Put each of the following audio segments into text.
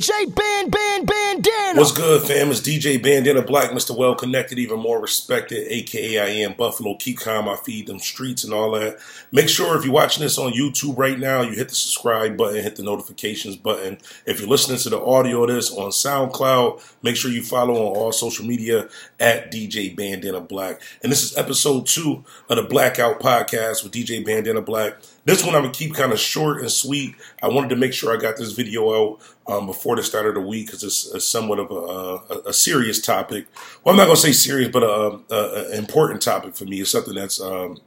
DJ Band Band Bandana. What's good, fam? It's DJ Bandana Black, Mr. Well Connected, even more respected, aka I am Buffalo. Keep calm, I feed them streets and all that. Make sure if you're watching this on YouTube right now, you hit the subscribe button, hit the notifications button. If you're listening to the audio of this on SoundCloud, make sure you follow on all social media at DJ Bandana Black. And this is episode two of the Blackout Podcast with DJ Bandana Black. This one I'm gonna keep kind of short and sweet. I wanted to make sure I got this video out um, before the start of the week because it's, it's, somewhat of a, a, a, serious topic. Well, I'm not gonna say serious, but an important topic for me. It's something that's um,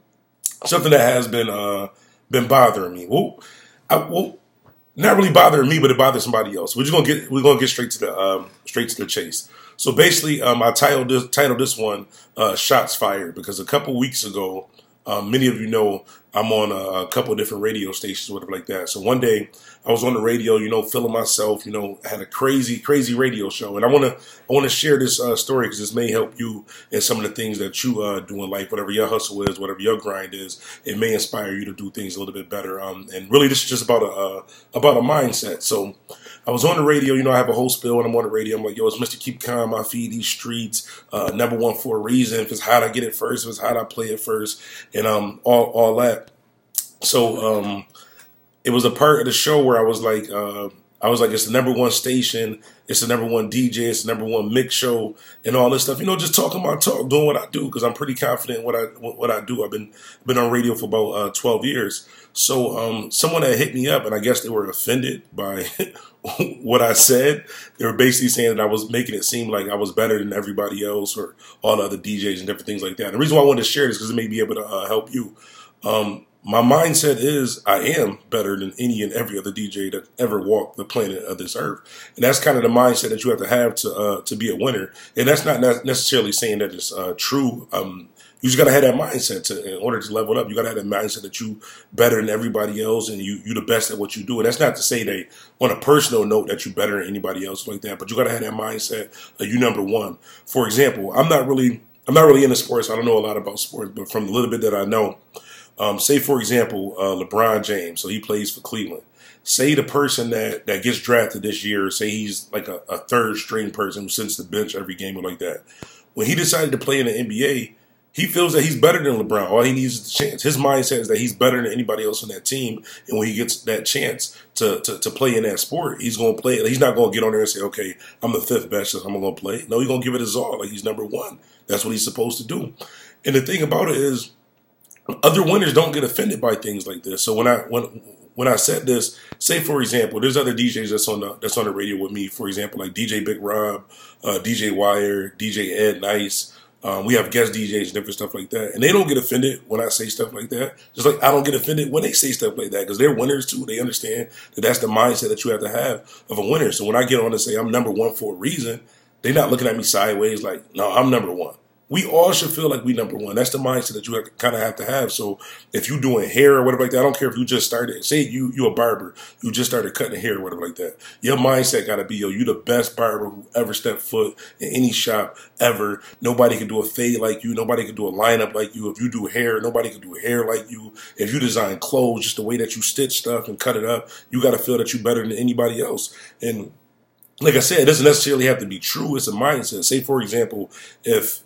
something that has been uh, been bothering me. Well, I, well, not really bothering me, but it bothers somebody else. We're just gonna get we're gonna get straight to the um, straight to the chase. So basically, um, I titled this titled this one uh, "Shots Fired" because a couple weeks ago, um, many of you know I'm on a, a couple different radio stations, whatever like that. So one day I was on the radio, you know, feeling myself, you know, had a crazy, crazy radio show, and I want to, I want to share this uh, story because this may help you in some of the things that you uh, do in life, whatever your hustle is, whatever your grind is. It may inspire you to do things a little bit better. Um, and really, this is just about a uh, about a mindset. So I was on the radio, you know, I have a whole spill, and I'm on the radio. I'm like, yo, it's Mister Keep Calm. I feed these streets. Uh, number one for a reason. If it's hot, I get it first. If it's hot, I play it first, and um, all all that. So um, it was a part of the show where I was like, uh, I was like, it's the number one station, it's the number one DJ, it's the number one mix show, and all this stuff. You know, just talking my talk, doing what I do because I'm pretty confident in what I what I do. I've been been on radio for about uh, 12 years. So um, someone had hit me up, and I guess they were offended by what I said. They were basically saying that I was making it seem like I was better than everybody else or all the other DJs and different things like that. And the reason why I wanted to share this because it may be able to uh, help you. Um, my mindset is I am better than any and every other DJ that ever walked the planet of this earth, and that's kind of the mindset that you have to have to uh, to be a winner. And that's not necessarily saying that it's uh, true. Um, you just gotta have that mindset to, in order to level up. You gotta have that mindset that you better than everybody else, and you you the best at what you do. And that's not to say that on a personal note that you better than anybody else like that, but you gotta have that mindset that you number one. For example, I'm not really I'm not really into sports. I don't know a lot about sports, but from the little bit that I know. Um, say, for example, uh, LeBron James, so he plays for Cleveland. Say the person that, that gets drafted this year, say he's like a, a third string person who sits the bench every game or like that. When he decided to play in the NBA, he feels that he's better than LeBron. All he needs is the chance. His mindset is that he's better than anybody else on that team. And when he gets that chance to, to, to play in that sport, he's going to play it. He's not going to get on there and say, okay, I'm the fifth best, so I'm going to play. No, he's going to give it his all. Like he's number one. That's what he's supposed to do. And the thing about it is, other winners don't get offended by things like this. So when I when when I said this, say for example, there's other DJs that's on the that's on the radio with me. For example, like DJ Big Rob, uh, DJ Wire, DJ Ed Nice. Um, we have guest DJs and different stuff like that, and they don't get offended when I say stuff like that. Just like I don't get offended when they say stuff like that because they're winners too. They understand that that's the mindset that you have to have of a winner. So when I get on and say I'm number one for a reason, they're not looking at me sideways like, no, I'm number one we all should feel like we number one. That's the mindset that you kind of have to have. So if you're doing hair or whatever like that, I don't care if you just started. Say you you a barber, you just started cutting hair or whatever like that. Your mindset got to be yo, you the best barber who ever stepped foot in any shop ever. Nobody can do a fade like you. Nobody can do a lineup like you. If you do hair, nobody can do hair like you. If you design clothes, just the way that you stitch stuff and cut it up, you got to feel that you're better than anybody else. And like I said, it doesn't necessarily have to be true. It's a mindset. Say, for example, if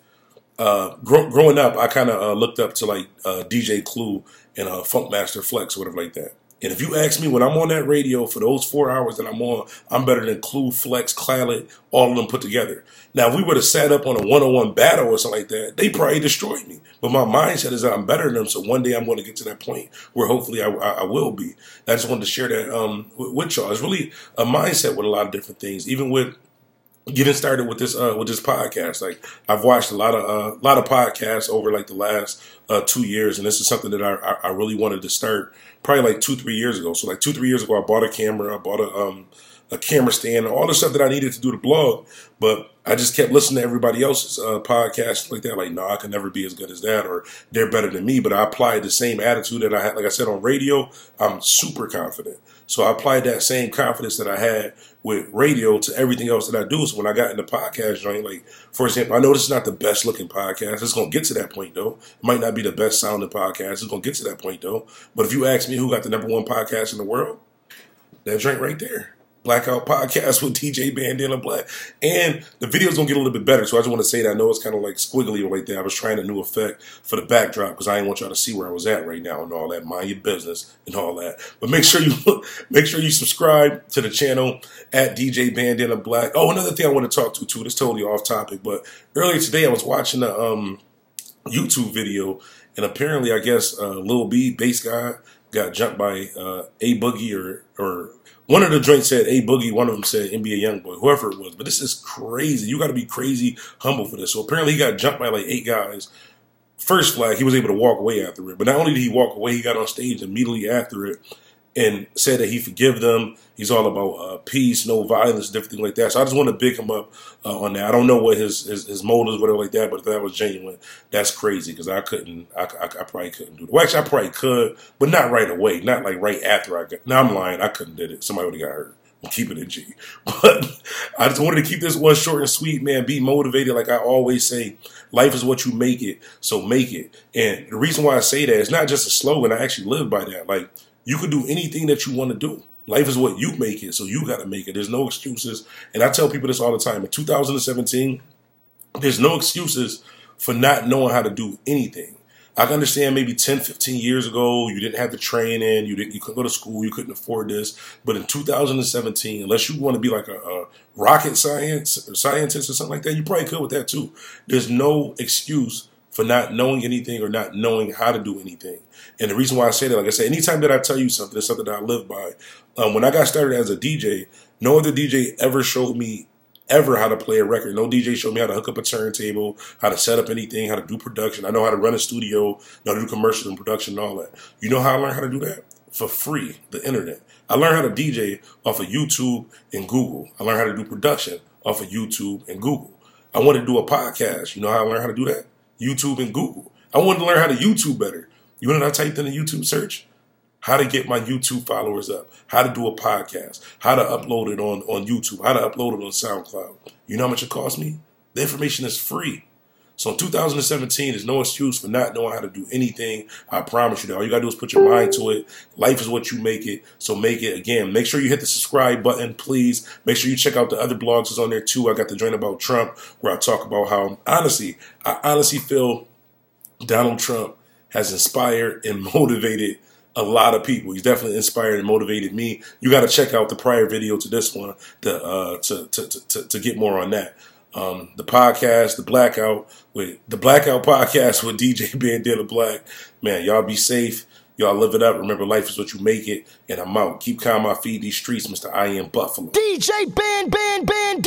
uh, growing up, I kind of uh, looked up to like uh, DJ Clue and uh, Funkmaster Flex, whatever like that. And if you ask me when I'm on that radio for those four hours that I'm on, I'm better than Clue, Flex, Khaled, all of them put together. Now, if we would have sat up on a one-on-one battle or something like that, they probably destroyed me. But my mindset is that I'm better than them, so one day I'm going to get to that point where hopefully I, I, I will be. I just wanted to share that um, with, with y'all. It's really a mindset with a lot of different things, even with getting started with this uh with this podcast. Like i've watched a lot of a uh, lot of podcasts over like the last uh two years and this is something that I, I really wanted to start probably like two three years ago. So like two three years ago i bought a camera. I bought a um a camera stand all the stuff that i needed to do the blog but i just kept listening to everybody else's uh podcasts like that like no i can never be as good as that or they're better than me but i applied the same attitude that i had like i said on radio i'm super confident so I applied that same confidence that I had with radio to everything else that I do. So when I got in the podcast joint, like for example, I know this is not the best looking podcast. It's gonna get to that point though. It might not be the best sounding podcast. It's gonna get to that point though. But if you ask me who got the number one podcast in the world, that drink right there. Blackout Podcast with DJ Bandana Black. And the video's gonna get a little bit better, so I just want to say that I know it's kind of like squiggly right there. I was trying a new effect for the backdrop because I didn't want y'all to see where I was at right now and all that. Mind your business and all that. But make sure you make sure you subscribe to the channel at DJ Bandana Black. Oh, another thing I want to talk to too. This totally off topic, but earlier today I was watching a um, YouTube video, and apparently I guess uh, Lil B, Based God, got jumped by uh, a boogie or or one of the joints said A Boogie, one of them said NBA Youngboy, whoever it was. But this is crazy. You got to be crazy humble for this. So apparently he got jumped by like eight guys. First flag, he was able to walk away after it. But not only did he walk away, he got on stage immediately after it and said that he forgive them. He's all about uh, peace, no violence, different things like that. So I just want to big him up uh, on that. I don't know what his, his, his motives, whatever like that, but if that was genuine, that's crazy because I couldn't, I, I, I, probably couldn't do it. Well, actually, I probably could, but not right away, not like right after I got. Now I'm lying, I couldn't did it. Somebody would have got hurt. I'm keeping it G. But I just wanted to keep this one short and sweet, man. Be motivated. Like I always say, life is what you make it. So make it. And the reason why I say that is not just a slogan. I actually live by that. Like you can do anything that you want to do. Life is what you make it, so you got to make it. There's no excuses. And I tell people this all the time. In 2017, there's no excuses for not knowing how to do anything. I can understand maybe 10, 15 years ago, you didn't have the training, you didn't, you couldn't go to school, you couldn't afford this. But in 2017, unless you want to be like a, a rocket science scientist or something like that, you probably could with that too. There's no excuse for not knowing anything or not knowing how to do anything. And the reason why I say that, like I said, anytime that I tell you something, it's something that I live by. Um, when I got started as a DJ, no other DJ ever showed me ever how to play a record. No DJ showed me how to hook up a turntable, how to set up anything, how to do production. I know how to run a studio, know how to do commercials and production and all that. You know how I learned how to do that? For free, the internet. I learned how to DJ off of YouTube and Google. I learned how to do production off of YouTube and Google. I wanted to do a podcast. You know how I learned how to do that? YouTube and Google. I wanted to learn how to YouTube better. You know what I typed in a YouTube search? How to get my YouTube followers up, how to do a podcast, how to upload it on, on YouTube, how to upload it on SoundCloud. You know how much it cost me? The information is free. So in 2017, there's no excuse for not knowing how to do anything. I promise you that. All you gotta do is put your mind to it. Life is what you make it. So make it again. Make sure you hit the subscribe button, please. Make sure you check out the other blogs that's on there too. I got the joint about Trump where I talk about how honestly, I honestly feel Donald Trump has inspired and motivated a lot of people. He's definitely inspired and motivated me. You got to check out the prior video to this one to, uh, to, to, to, to, get more on that. Um, the podcast, the blackout with the blackout podcast with DJ Bandana Black. Man, y'all be safe. Y'all live it up. Remember, life is what you make it. And I'm out. Keep calm. I feed these streets, Mr. I am Buffalo. DJ Band Band